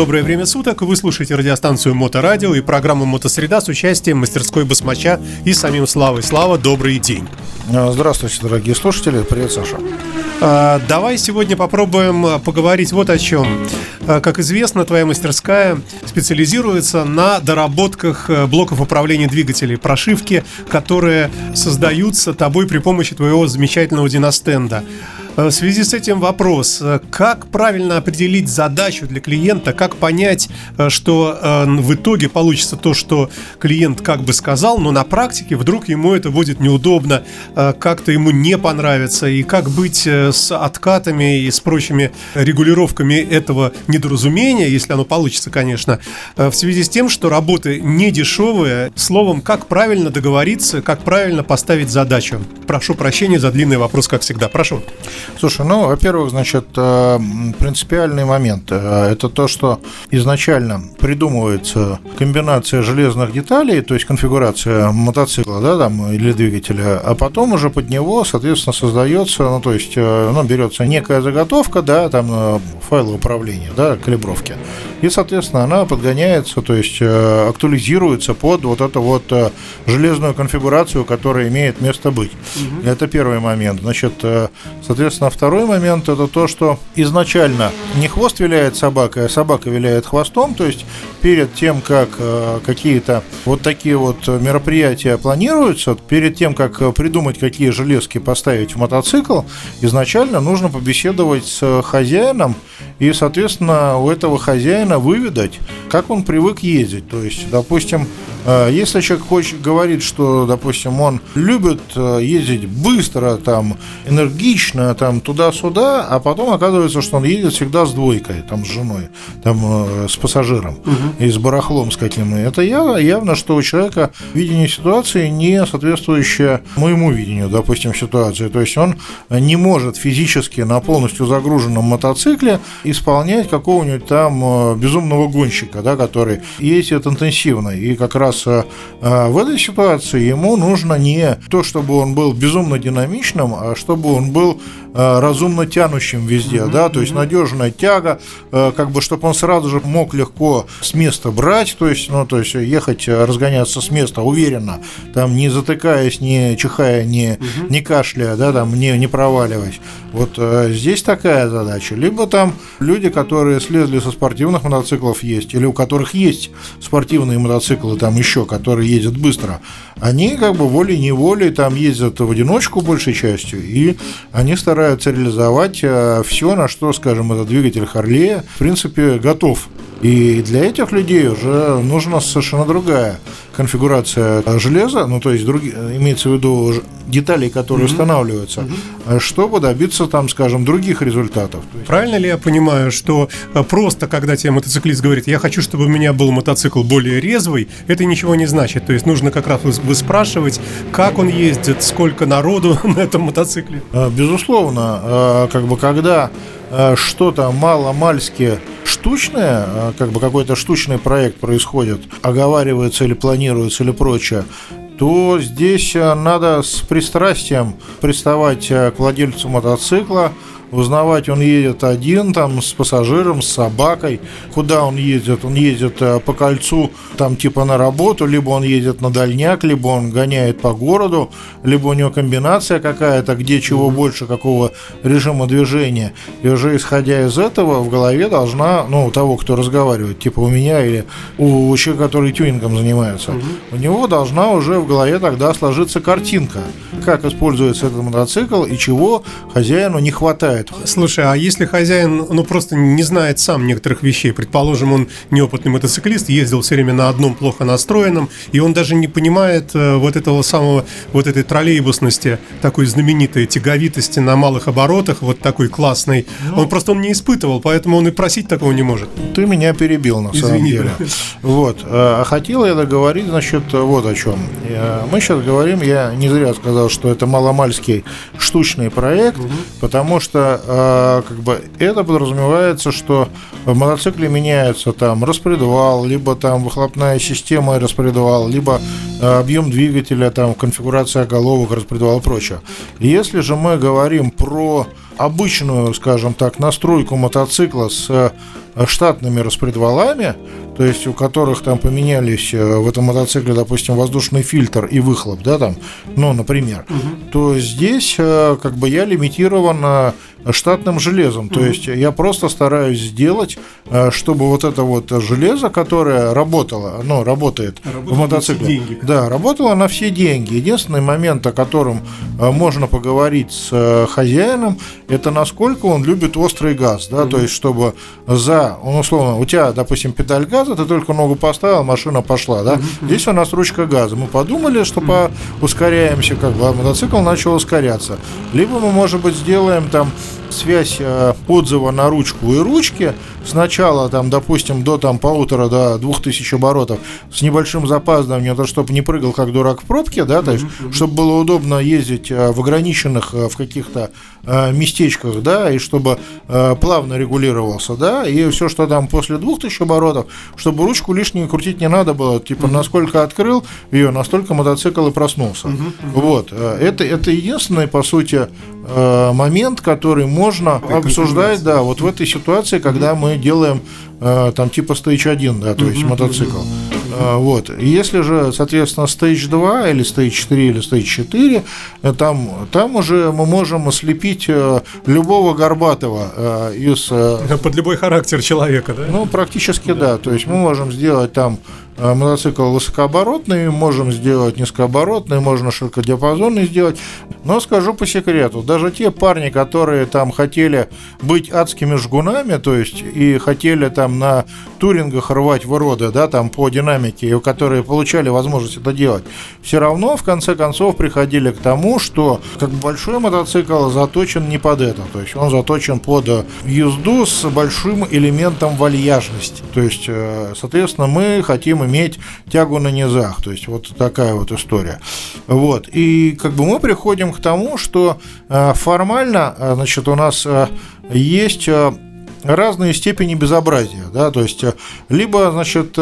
Доброе время суток. Вы слушаете радиостанцию Моторадио и программу Мотосреда с участием мастерской Басмача и самим Славой. Слава, добрый день. А, Здравствуйте, дорогие слушатели. Привет, Саша. А, Давай сегодня попробуем а, поговорить вот о чем. Как известно, твоя мастерская специализируется на доработках э, блоков управления двигателей, прошивки, которые создаются тобой при помощи твоего замечательного диностенда. Э, В связи с этим вопрос, э, как правильно определить задачу для клиента, как понять, э, что в итоге получится то, что клиент как бы сказал, но на практике вдруг ему это будет неудобно, как-то ему не понравится, и как быть с откатами и с прочими регулировками этого недоразумения, если оно получится, конечно, в связи с тем, что работы не дешевые, словом, как правильно договориться, как правильно поставить задачу. Прошу прощения за длинный вопрос, как всегда. Прошу. Слушай, ну, во-первых, значит, э, принципиальный момент э, – это то, что изначально придумывается комбинация железных деталей, то есть конфигурация мотоцикла, да, там, или двигателя, а потом уже под него, соответственно, создается, ну, то есть, э, ну, берется некая заготовка, да, там, файла управления, да, калибровки, и, соответственно, она подгоняется, то есть, актуализируется под вот эту вот железную конфигурацию, которая имеет место быть. Это первый момент. Значит, э, соответственно, второй момент это то, что изначально не хвост виляет собака, а собака виляет хвостом, то есть перед тем, как э, какие-то вот такие вот мероприятия планируются, перед тем, как придумать, какие железки поставить в мотоцикл, изначально нужно побеседовать с хозяином и, соответственно, у этого хозяина выведать, как он привык ездить. То есть, допустим, если человек хочет, говорит, что, допустим, он любит э, ездить быстро, там, энергично, там, туда-сюда, а потом оказывается, что он едет всегда с двойкой, там, с женой, там, э, с пассажиром и с барахлом с каким-то. Это яв- явно, что у человека видение ситуации не соответствующее моему видению, допустим, ситуации. То есть он не может физически на полностью загруженном мотоцикле исполнять какого-нибудь там э, безумного гонщика, да, который ездит интенсивно. И как раз э, э, в этой ситуации ему нужно не то, чтобы он был безумно динамичным, а чтобы он был э, разумно тянущим везде, да, то есть надежная тяга, э, как бы, чтобы он сразу же мог легко с места брать, то есть, ну, то есть ехать, разгоняться с места уверенно, там не затыкаясь, не чихая, не, не кашляя, да, там не, не проваливаясь. Вот здесь такая задача. Либо там люди, которые слезли со спортивных мотоциклов есть, или у которых есть спортивные мотоциклы там еще, которые ездят быстро, они как бы волей-неволей там ездят в одиночку большей частью, и они стараются реализовать все, на что, скажем, этот двигатель Харлея, в принципе, готов. И для этих людей уже нужна совершенно другая конфигурация железа, ну то есть други- имеется в виду деталей, которые устанавливаются, э, чтобы добиться там, скажем, других результатов. Правильно ли я понимаю, что э, просто когда тебе мотоциклист говорит, я хочу, чтобы у меня был мотоцикл более резвый, это ничего не значит. То есть нужно как раз вы- выспрашивать, как он ездит, сколько народу на этом мотоцикле. Э, Безусловно, э, как бы когда э, что-то мало-мальски штучное, как бы какой-то штучный проект происходит, оговаривается или планируется или прочее, то здесь надо с пристрастием приставать к владельцу мотоцикла, узнавать, он едет один, там, с пассажиром, с собакой, куда он ездит, он ездит э, по кольцу, там, типа на работу, либо он едет на дальняк, либо он гоняет по городу, либо у него комбинация какая-то, где чего больше, какого режима движения. И уже исходя из этого, в голове должна, ну, у того, кто разговаривает, типа у меня или у человека, который тюнингом занимается, у него должна уже в голове тогда сложиться картинка, как используется этот мотоцикл и чего хозяину не хватает. Слушай, а если хозяин, ну, просто не знает сам некоторых вещей, предположим, он неопытный мотоциклист, ездил все время на одном плохо настроенном, и он даже не понимает э, вот этого самого, вот этой троллейбусности, такой знаменитой тяговитости на малых оборотах, вот такой классной, он просто он не испытывал, поэтому он и просить такого не может. Ты меня перебил, на самом Извини. деле. Вот. А хотел я договорить, значит, вот о чем. Э, Мы сейчас говорим, я не зря сказал, что это маломальский штучный проект, потому что э, как бы это подразумевается, что в мотоцикле меняется там распредвал, либо там выхлопная система и распредвал, либо э, объем двигателя, там конфигурация головок, распредвал и прочее. Если же мы говорим про обычную, скажем так, настройку мотоцикла с э, штатными распредвалами, то есть у которых там поменялись э, в этом мотоцикле, допустим, воздушный фильтр и выхлоп, да, там, ну, например, угу. то здесь э, как бы я лимитирован штатным железом. То есть я просто стараюсь сделать, э, чтобы вот это вот железо, которое работало, ну, работает работало в мотоцикле. Деньги. Да, работало на все деньги. Единственный момент, о котором можно поговорить с хозяином, это насколько он любит острый газ, да, mm то есть чтобы за, ну, условно, у тебя, допустим, педаль газа, ты только ногу поставил, машина пошла, да, здесь у нас ручка газа. Мы подумали, что mm ускоряемся, как бы, а мотоцикл начал ускоряться. Либо мы, может быть, сделаем там связь э, отзыва на ручку и ручки сначала там, допустим, до там полутора до двух тысяч оборотов с небольшим запаздыванием, то чтобы не прыгал как дурак в пробке, да, то есть, mm-hmm. чтобы было удобно ездить э, в ограниченных э, в каких-то местечках, да, и чтобы плавно регулировался, да, и все, что там после двух тысяч оборотов, чтобы ручку лишнюю крутить не надо было, типа, mm-hmm. насколько открыл ее, настолько мотоцикл и проснулся. Mm-hmm. Вот, это, это единственный, по сути, момент, который можно обсуждать, да, вот в этой ситуации, когда мы делаем э, там типа Stage 1, да, то есть мотоцикл. Э, вот. Если же, соответственно, Stage 2 или Stage 4 или Stage 4, э, там, там уже мы можем ослепить любого горбатого из... Под любой характер человека, да? Ну, практически да. да. То есть мы можем сделать там мотоцикл высокооборотный, можем сделать низкооборотный, можно широкодиапазонный сделать. Но скажу по секрету, даже те парни, которые там хотели быть адскими жгунами, то есть и хотели там на турингах рвать выроды, да, там по динамике, и которые получали возможность это делать, все равно в конце концов приходили к тому, что как большой мотоцикл заточен не под это, то есть он заточен под езду с большим элементом вальяжности. То есть, э, соответственно, мы хотим иметь тягу на низах. То есть вот такая вот история. Вот. И как бы мы приходим к тому, что э, формально, э, значит, у нас э, есть разные степени безобразия, да, то есть либо, значит,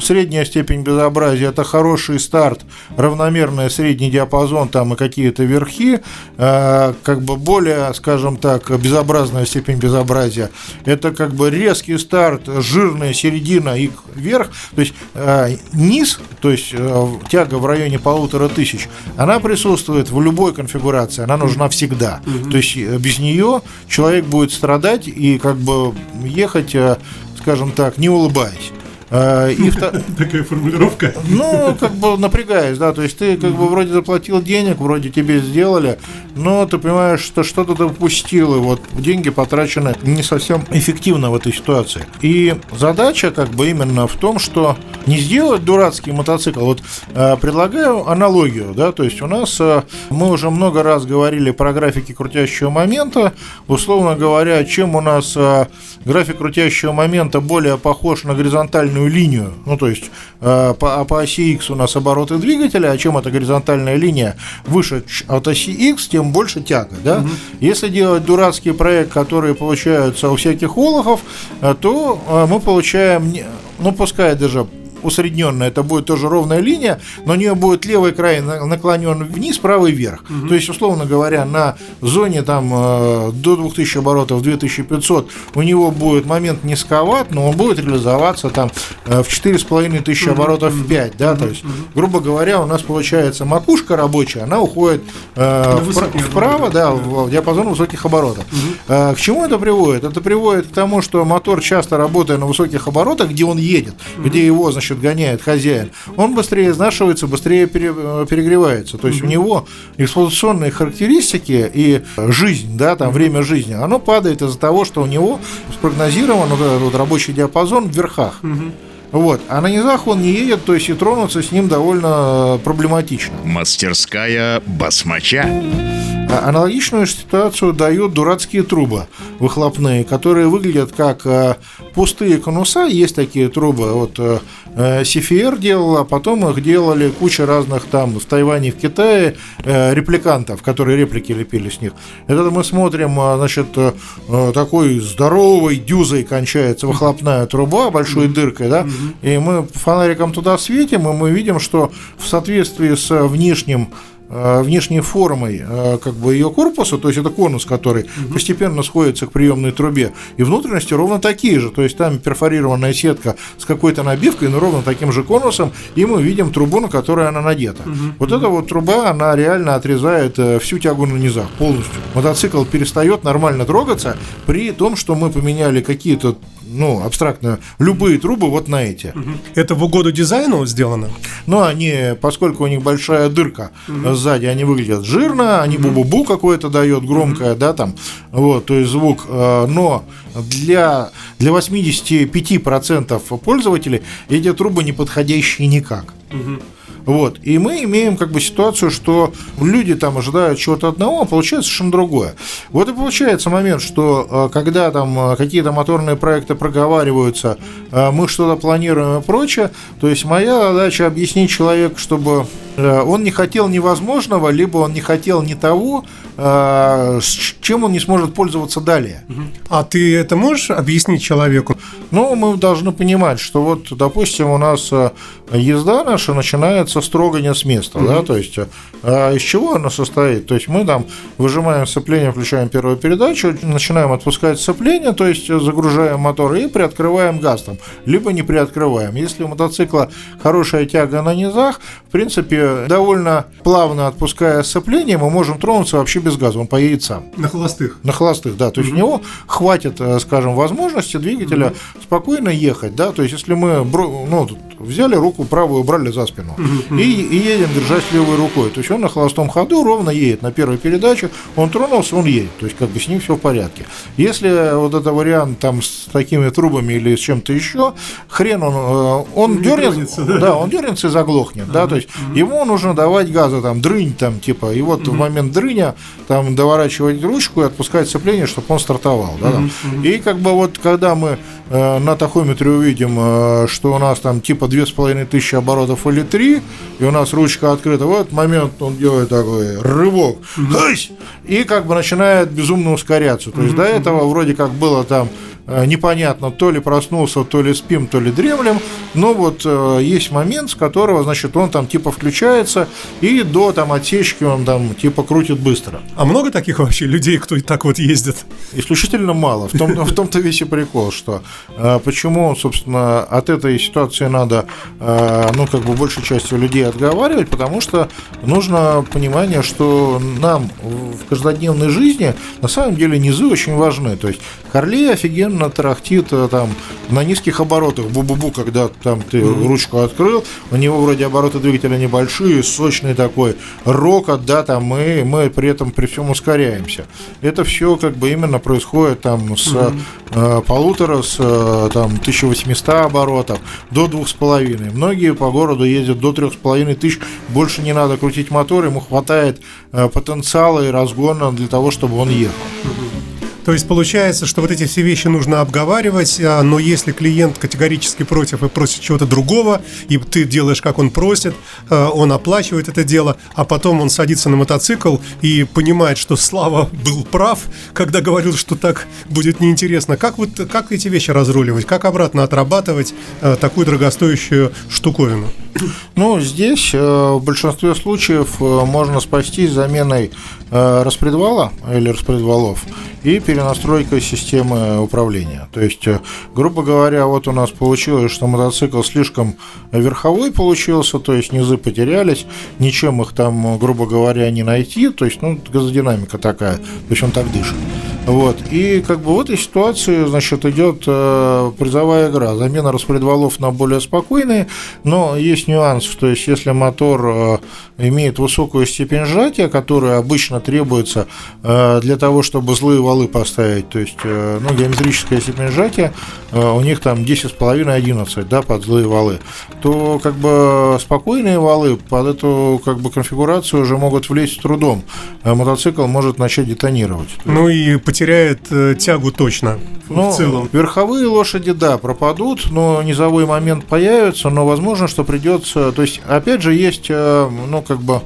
средняя степень безобразия это хороший старт, равномерный средний диапазон там и какие-то верхи, э, как бы более, скажем так, безобразная степень безобразия это как бы резкий старт, жирная середина и верх, то есть э, низ, то есть э, тяга в районе полутора тысяч, она присутствует в любой конфигурации, она нужна всегда, то есть э, без нее человек будет страдать и как бы ехать, э, скажем так, не улыбаясь. И Такая формулировка. Ну, как бы напрягаясь, да, то есть ты как бы вроде заплатил денег, вроде тебе сделали, но ты понимаешь, что что-то ты упустил, и вот деньги потрачены не совсем эффективно в этой ситуации. И задача как бы именно в том, что не сделать дурацкий мотоцикл. Вот э, предлагаю аналогию, да, то есть у нас э, мы уже много раз говорили про графики крутящего момента, условно говоря, чем у нас э, график крутящего момента более похож на горизонтальную горизонтальную линию, ну то есть э, по, а по оси X у нас обороты двигателя, а чем эта горизонтальная линия выше от оси X, тем больше тяга, да. Угу. Если делать дурацкий проект, которые получаются у всяких олохов, э, то э, мы получаем, ну пускай даже усредненная, это будет тоже ровная линия, но у нее будет левый край наклонен вниз, правый вверх. Угу. То есть, условно говоря, на зоне там э, до 2000 оборотов, 2500 у него будет момент низковат, но он будет реализоваться там э, в 4500 тысячи угу. оборотов в 5, да, угу. то есть, грубо говоря, у нас получается макушка рабочая, она уходит э, впра- вправо, да, в диапазон высоких оборотов. Угу. К чему это приводит? Это приводит к тому, что мотор часто работая на высоких оборотах, где он едет, угу. где его, значит, значит, гоняет хозяин, он быстрее изнашивается, быстрее э, перегревается. То есть угу. у него эксплуатационные характеристики и жизнь, да, там угу. время жизни, оно падает из-за того, что у него спрогнозирован вот этот вот рабочий диапазон в верхах. Угу. Вот. А на низах он не едет, то есть и тронуться с ним довольно проблематично. Мастерская басмача. А Аналогичную ситуацию дают дурацкие трубы выхлопные, которые выглядят как э, пустые конуса. Есть такие трубы, вот э, э, CFR делала, а потом их делали куча разных там в Тайване, в Китае репликантов, которые реплики лепили с них. Это мы смотрим, значит, такой здоровой дюзой кончается выхлопная труба, большой дыркой, да, и мы фонариком туда светим, и мы видим, что в соответствии с внешним Э, внешней формой э, как бы ее корпуса, то есть это конус, который угу. постепенно сходится к приемной трубе, и внутренности ровно такие же, то есть там перфорированная сетка с какой-то набивкой, но ровно таким же конусом, и мы видим трубу, на которой она надета. Угу. Вот эта вот труба, она реально отрезает э, всю тягу на низах полностью. Мотоцикл перестает нормально трогаться при том, что мы поменяли какие-то ну, абстрактно, любые трубы вот на эти. Это в угоду дизайну сделано? Ну, они, поскольку у них большая дырка угу. сзади, они выглядят жирно, они угу. бу-бу-бу какое-то дает, громкое, угу. да, там, вот, то есть звук, э, но для, для 85% пользователей эти трубы не подходящие никак. Угу. Вот. И мы имеем как бы ситуацию, что люди там ожидают чего-то одного, а получается совершенно другое. Вот и получается момент, что э, когда там э, какие-то моторные проекты проговариваются, э, мы что-то планируем и прочее, то есть моя задача объяснить человеку, чтобы он не хотел невозможного, либо он не хотел не того, с чем он не сможет пользоваться далее. А ты это можешь объяснить человеку? Ну, мы должны понимать, что вот, допустим, у нас езда наша начинается строго не с места, mm-hmm. да, то есть а из чего она состоит? То есть мы там выжимаем сцепление, включаем первую передачу, начинаем отпускать сцепление, то есть загружаем мотор и приоткрываем газ там, либо не приоткрываем. Если у мотоцикла хорошая тяга на низах, в принципе, довольно плавно отпуская сцепление, мы можем тронуться вообще без газа, он поедет сам. На холостых? На холостых, да. То есть mm-hmm. у него хватит, э, скажем, возможности двигателя mm-hmm. спокойно ехать, да, то есть если мы ну, взяли руку правую, убрали за спину mm-hmm. и, и едем, держась левой рукой, то есть он на холостом ходу ровно едет на первой передаче, он тронулся, он едет, то есть как бы с ним все в порядке. Если вот это вариант там с такими трубами или с чем-то еще, хрен он, э, он Не дернется, да? да, он дернется и заглохнет, uh-huh. да, то есть ему нужно давать газа там, дрынь там, типа, и вот uh-huh. в момент дрыня там доворачивать ручку и отпускать сцепление, чтобы он стартовал, да, там. Uh-huh. и как бы вот когда мы э, на тахометре увидим, э, что у нас там типа две с половиной тысячи оборотов или три, и у нас ручка открыта, в этот момент он делает такой рывок, и как бы начинает безумно ускоряться. То есть до этого вроде как было там непонятно, то ли проснулся, то ли спим, то ли дремлем, но вот э, есть момент, с которого, значит, он там типа включается, и до там отсечки он там типа крутит быстро. А много таких вообще людей, кто и так вот ездит? Исключительно мало. В, том, в том-то весь и прикол, что э, почему, собственно, от этой ситуации надо, э, ну, как бы большей частью людей отговаривать, потому что нужно понимание, что нам в каждодневной жизни на самом деле низы очень важны. То есть Харлей офигенно постоянно тарахтит э, там на низких оборотах, бу-бу-бу, когда там ты mm-hmm. ручку открыл, у него вроде обороты двигателя небольшие, сочный такой рокот, да, там мы, мы при этом при всем ускоряемся. Это все как бы именно происходит там с mm-hmm. э, полутора, с э, там 1800 оборотов до двух с половиной. Многие по городу ездят до трех с половиной тысяч, больше не надо крутить мотор, ему хватает э, потенциала и разгона для того, чтобы он ехал. Mm-hmm. То есть получается, что вот эти все вещи нужно обговаривать, а, но если клиент категорически против и просит чего-то другого, и ты делаешь, как он просит, а, он оплачивает это дело, а потом он садится на мотоцикл и понимает, что Слава был прав, когда говорил, что так будет неинтересно. Как вот как эти вещи разруливать, как обратно отрабатывать а, такую дорогостоящую штуковину? Ну, здесь э, в большинстве случаев э, можно спастись заменой распредвала или распредвалов и перенастройкой системы управления. То есть, грубо говоря, вот у нас получилось, что мотоцикл слишком верховой получился, то есть низы потерялись, ничем их там, грубо говоря, не найти, то есть, ну, газодинамика такая, то есть он так дышит. Вот. И как бы в этой ситуации, значит, идет э, призовая игра. Замена распредвалов на более спокойные, но есть нюанс, то есть если мотор э, имеет высокую степень сжатия, которая обычно требуется э, для того, чтобы злые валы поставить, то есть э, ну, геометрическая степень сжатия, э, у них там 10,5-11 да, под злые валы, то как бы спокойные валы под эту как бы конфигурацию уже могут влезть с трудом. Мотоцикл может начать детонировать. Ну и потеряет э, тягу точно ну, в целом. Верховые лошади, да, пропадут, но низовой момент появится, но возможно, что придется. То есть, опять же, есть, э, ну, как бы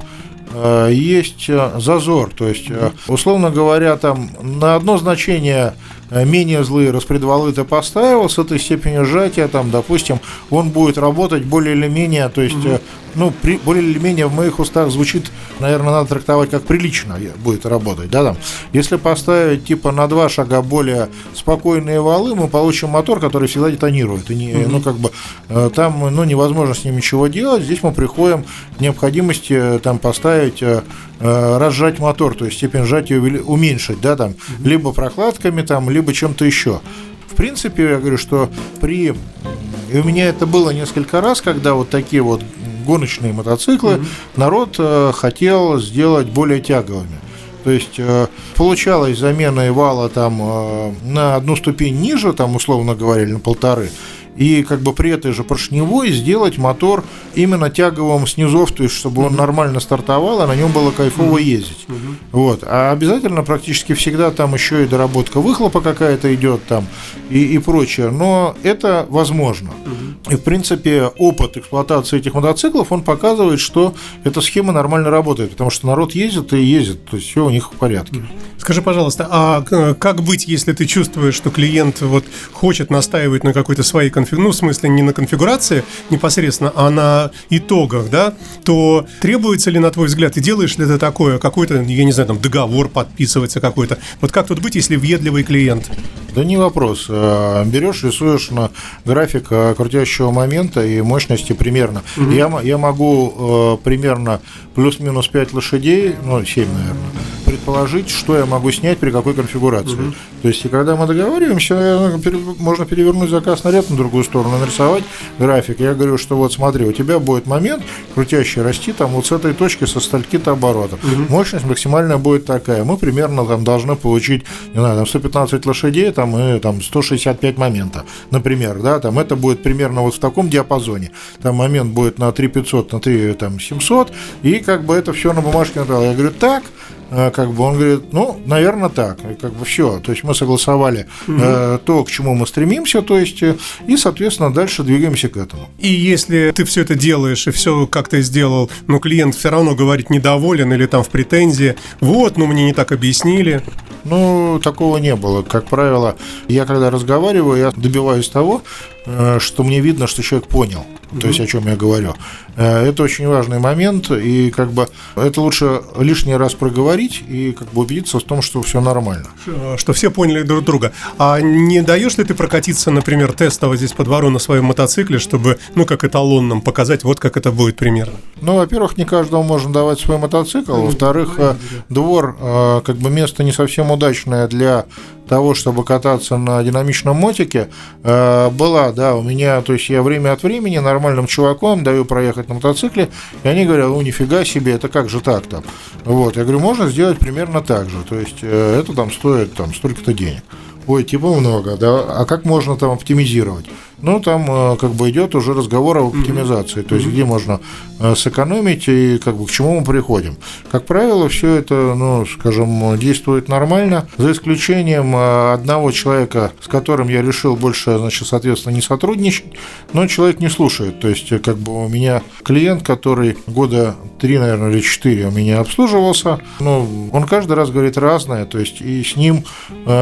э, есть зазор. То есть, условно говоря, там на одно значение менее злые распредвалы ты поставил с этой степенью сжатия, там, допустим, он будет работать более или менее, то есть угу ну, при, более или менее в моих устах звучит, наверное, надо трактовать как прилично будет работать, да, там. Если поставить, типа, на два шага более спокойные валы, мы получим мотор, который всегда детонирует, и, не, mm-hmm. ну, как бы, э, там, ну, невозможно с ним ничего делать, здесь мы приходим к необходимости, э, там, поставить э, разжать мотор, то есть степень сжатия уменьшить, да, там, либо прокладками, там, либо чем-то еще. В принципе, я говорю, что при... И у меня это было несколько раз, когда вот такие вот гоночные мотоциклы, mm-hmm. народ э, хотел сделать более тяговыми. То есть э, получалась замена вала там э, на одну ступень ниже, там условно говоря, на полторы, и как бы при этой же поршневой сделать мотор именно тяговым снизов, то есть чтобы он нормально стартовал, а на нем было кайфово ездить. Вот. А обязательно практически всегда там еще и доработка выхлопа какая-то идет там и, и прочее. Но это возможно. И в принципе опыт эксплуатации этих мотоциклов, он показывает, что эта схема нормально работает, потому что народ ездит и ездит, то есть все у них в порядке. Скажи, пожалуйста, а как быть, если ты чувствуешь, что клиент вот хочет настаивать на какой-то своей конфигурации, ну, в смысле, не на конфигурации непосредственно, а на итогах, да, то требуется ли, на твой взгляд, ты делаешь ли ты такое, какой-то, я не знаю, там, договор подписывается какой-то. Вот как тут быть, если въедливый клиент? Да не вопрос. Э, берешь, рисуешь на график э, крутящего момента и мощности примерно. Угу. Я, я могу э, примерно плюс-минус 5 лошадей, ну, 7, наверное, предположить, что я могу снять при какой конфигурации. Угу. То есть, и когда мы договариваемся, можно перевернуть заказ на ряд на другую сторону, нарисовать график. Я говорю, что вот смотри, у тебя будет момент крутящий расти там вот с этой точки со стальки-то оборотов. Угу. Мощность максимальная будет такая. Мы примерно там должны получить, не знаю, там 115 лошадей, там и там 165 момента, например, да, там это будет примерно вот в таком диапазоне. Там момент будет на 3500, на 3 там 700, и как бы это все на бумажке написал. Я говорю, так, как бы он говорит, ну, наверное, так, как бы все. То есть мы согласовали угу. э, то, к чему мы стремимся, то есть, э, и, соответственно, дальше двигаемся к этому. И если ты все это делаешь и все как ты сделал, но клиент все равно говорит недоволен или там в претензии, вот, ну мне не так объяснили. Ну, такого не было. Как правило, я когда разговариваю, я добиваюсь того, э, что мне видно, что человек понял то есть о чем я говорю. Э, это очень важный момент, и как бы это лучше лишний раз проговорить и как бы убедиться в том, что все нормально. Что все поняли друг друга. А не даешь ли ты прокатиться, например, тестово здесь по двору на своем мотоцикле, чтобы, ну, как эталонным показать, вот как это будет примерно? Ну, во-первых, не каждому можно давать свой мотоцикл, во-вторых, э, двор э, как бы место не совсем удачное для того, чтобы кататься на динамичном мотике, э, была, да, у меня, то есть я время от времени нормальным чуваком даю проехать на мотоцикле, и они говорят, ну нифига себе, это как же так там? Вот, я говорю, можно сделать примерно так же, то есть э, это там стоит там столько-то денег. Ой, типа много, да, а как можно там оптимизировать? Ну, там э, как бы идет уже разговор об оптимизации, то есть где можно э, сэкономить и как бы к чему мы приходим. Как правило, все это, ну, скажем, действует нормально, за исключением э, одного человека, с которым я решил больше, значит, соответственно, не сотрудничать, но человек не слушает. То есть, как бы у меня клиент, который года три, наверное, или четыре у меня обслуживался, ну, он каждый раз говорит разное, то есть и с ним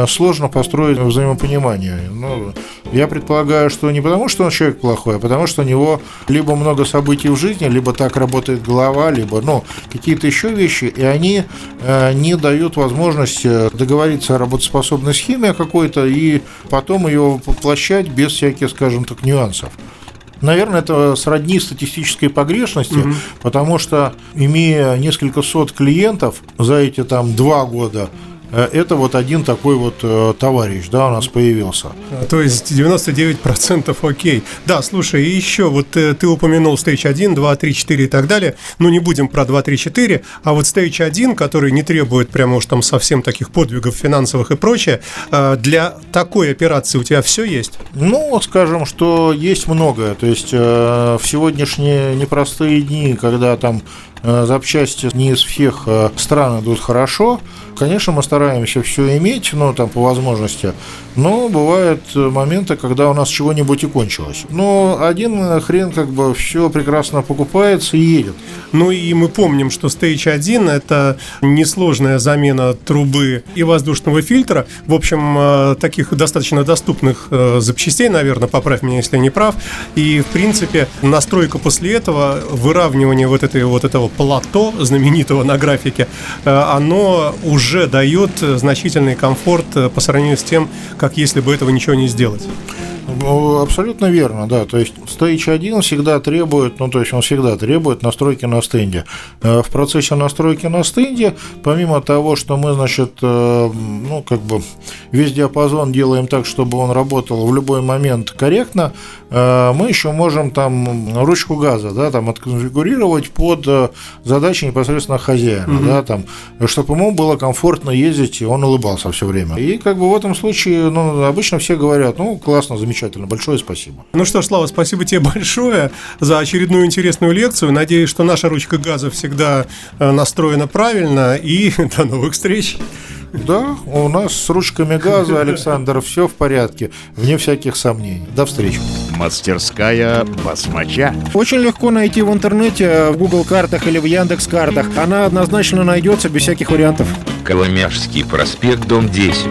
сложно построить взаимопонимание. Ну, я предполагаю, что не потому, что он человек плохой, а потому, что у него либо много событий в жизни, либо так работает голова, либо ну, какие-то еще вещи, и они э, не дают возможности договориться о работоспособной схеме какой-то и потом ее воплощать без всяких, скажем так, нюансов. Наверное, это сродни статистической погрешности, угу. потому что, имея несколько сот клиентов за эти там два года, э, это вот один такой вот э, товарищ, да, у нас появился. А, то есть 99% окей. Да, слушай, и еще вот ты, ты упомянул Stage 1, 2, 3, 4 и так далее. Ну, не будем про 2, 3, 4, а вот Stage 1, который не требует прямо уж там совсем таких подвигов финансовых и прочее, для такой операции у тебя все есть? Ну, скажем, что есть многое. То есть в сегодняшние непростые дни, когда там Э, запчасти не из всех э, стран идут хорошо. Конечно, мы стараемся все иметь, но там по возможности. Но бывают моменты, когда у нас чего-нибудь и кончилось. Но один хрен как бы все прекрасно покупается и едет. Ну и мы помним, что Stage 1 это несложная замена трубы и воздушного фильтра. В общем, э, таких достаточно доступных запчастей, наверное, поправь меня, если я не прав. И, в принципе, настройка после этого, выравнивание вот, этой, вот этого плато знаменитого на графике, э, оно уже дает значительный комфорт э, по сравнению с тем, как если бы этого ничего не сделать. Абсолютно верно, да. То есть Stage 1 всегда требует, ну то есть он всегда требует настройки на стенде. Э, в процессе настройки на стенде, помимо того, что мы, значит, ну как бы весь диапазон делаем так, чтобы он работал в любой момент корректно, мы еще можем там ручку газа, да, там отконфигурировать под задачи непосредственно хозяина, mm-hmm. да, там, чтобы ему было комфортно ездить, и он улыбался все время. И как бы в этом случае, ну, обычно все говорят, ну, классно, замечательно замечательно. Большое спасибо. Ну что ж, Слава, спасибо тебе большое за очередную интересную лекцию. Надеюсь, что наша ручка газа всегда э, настроена правильно. И до новых встреч. Да, у нас с ручками газа, Александр, все в порядке, вне всяких сомнений. До встречи. Мастерская басмача. Очень легко найти в интернете, в Google картах или в Яндекс картах. Она однозначно найдется без всяких вариантов. Коломяжский проспект, дом 10.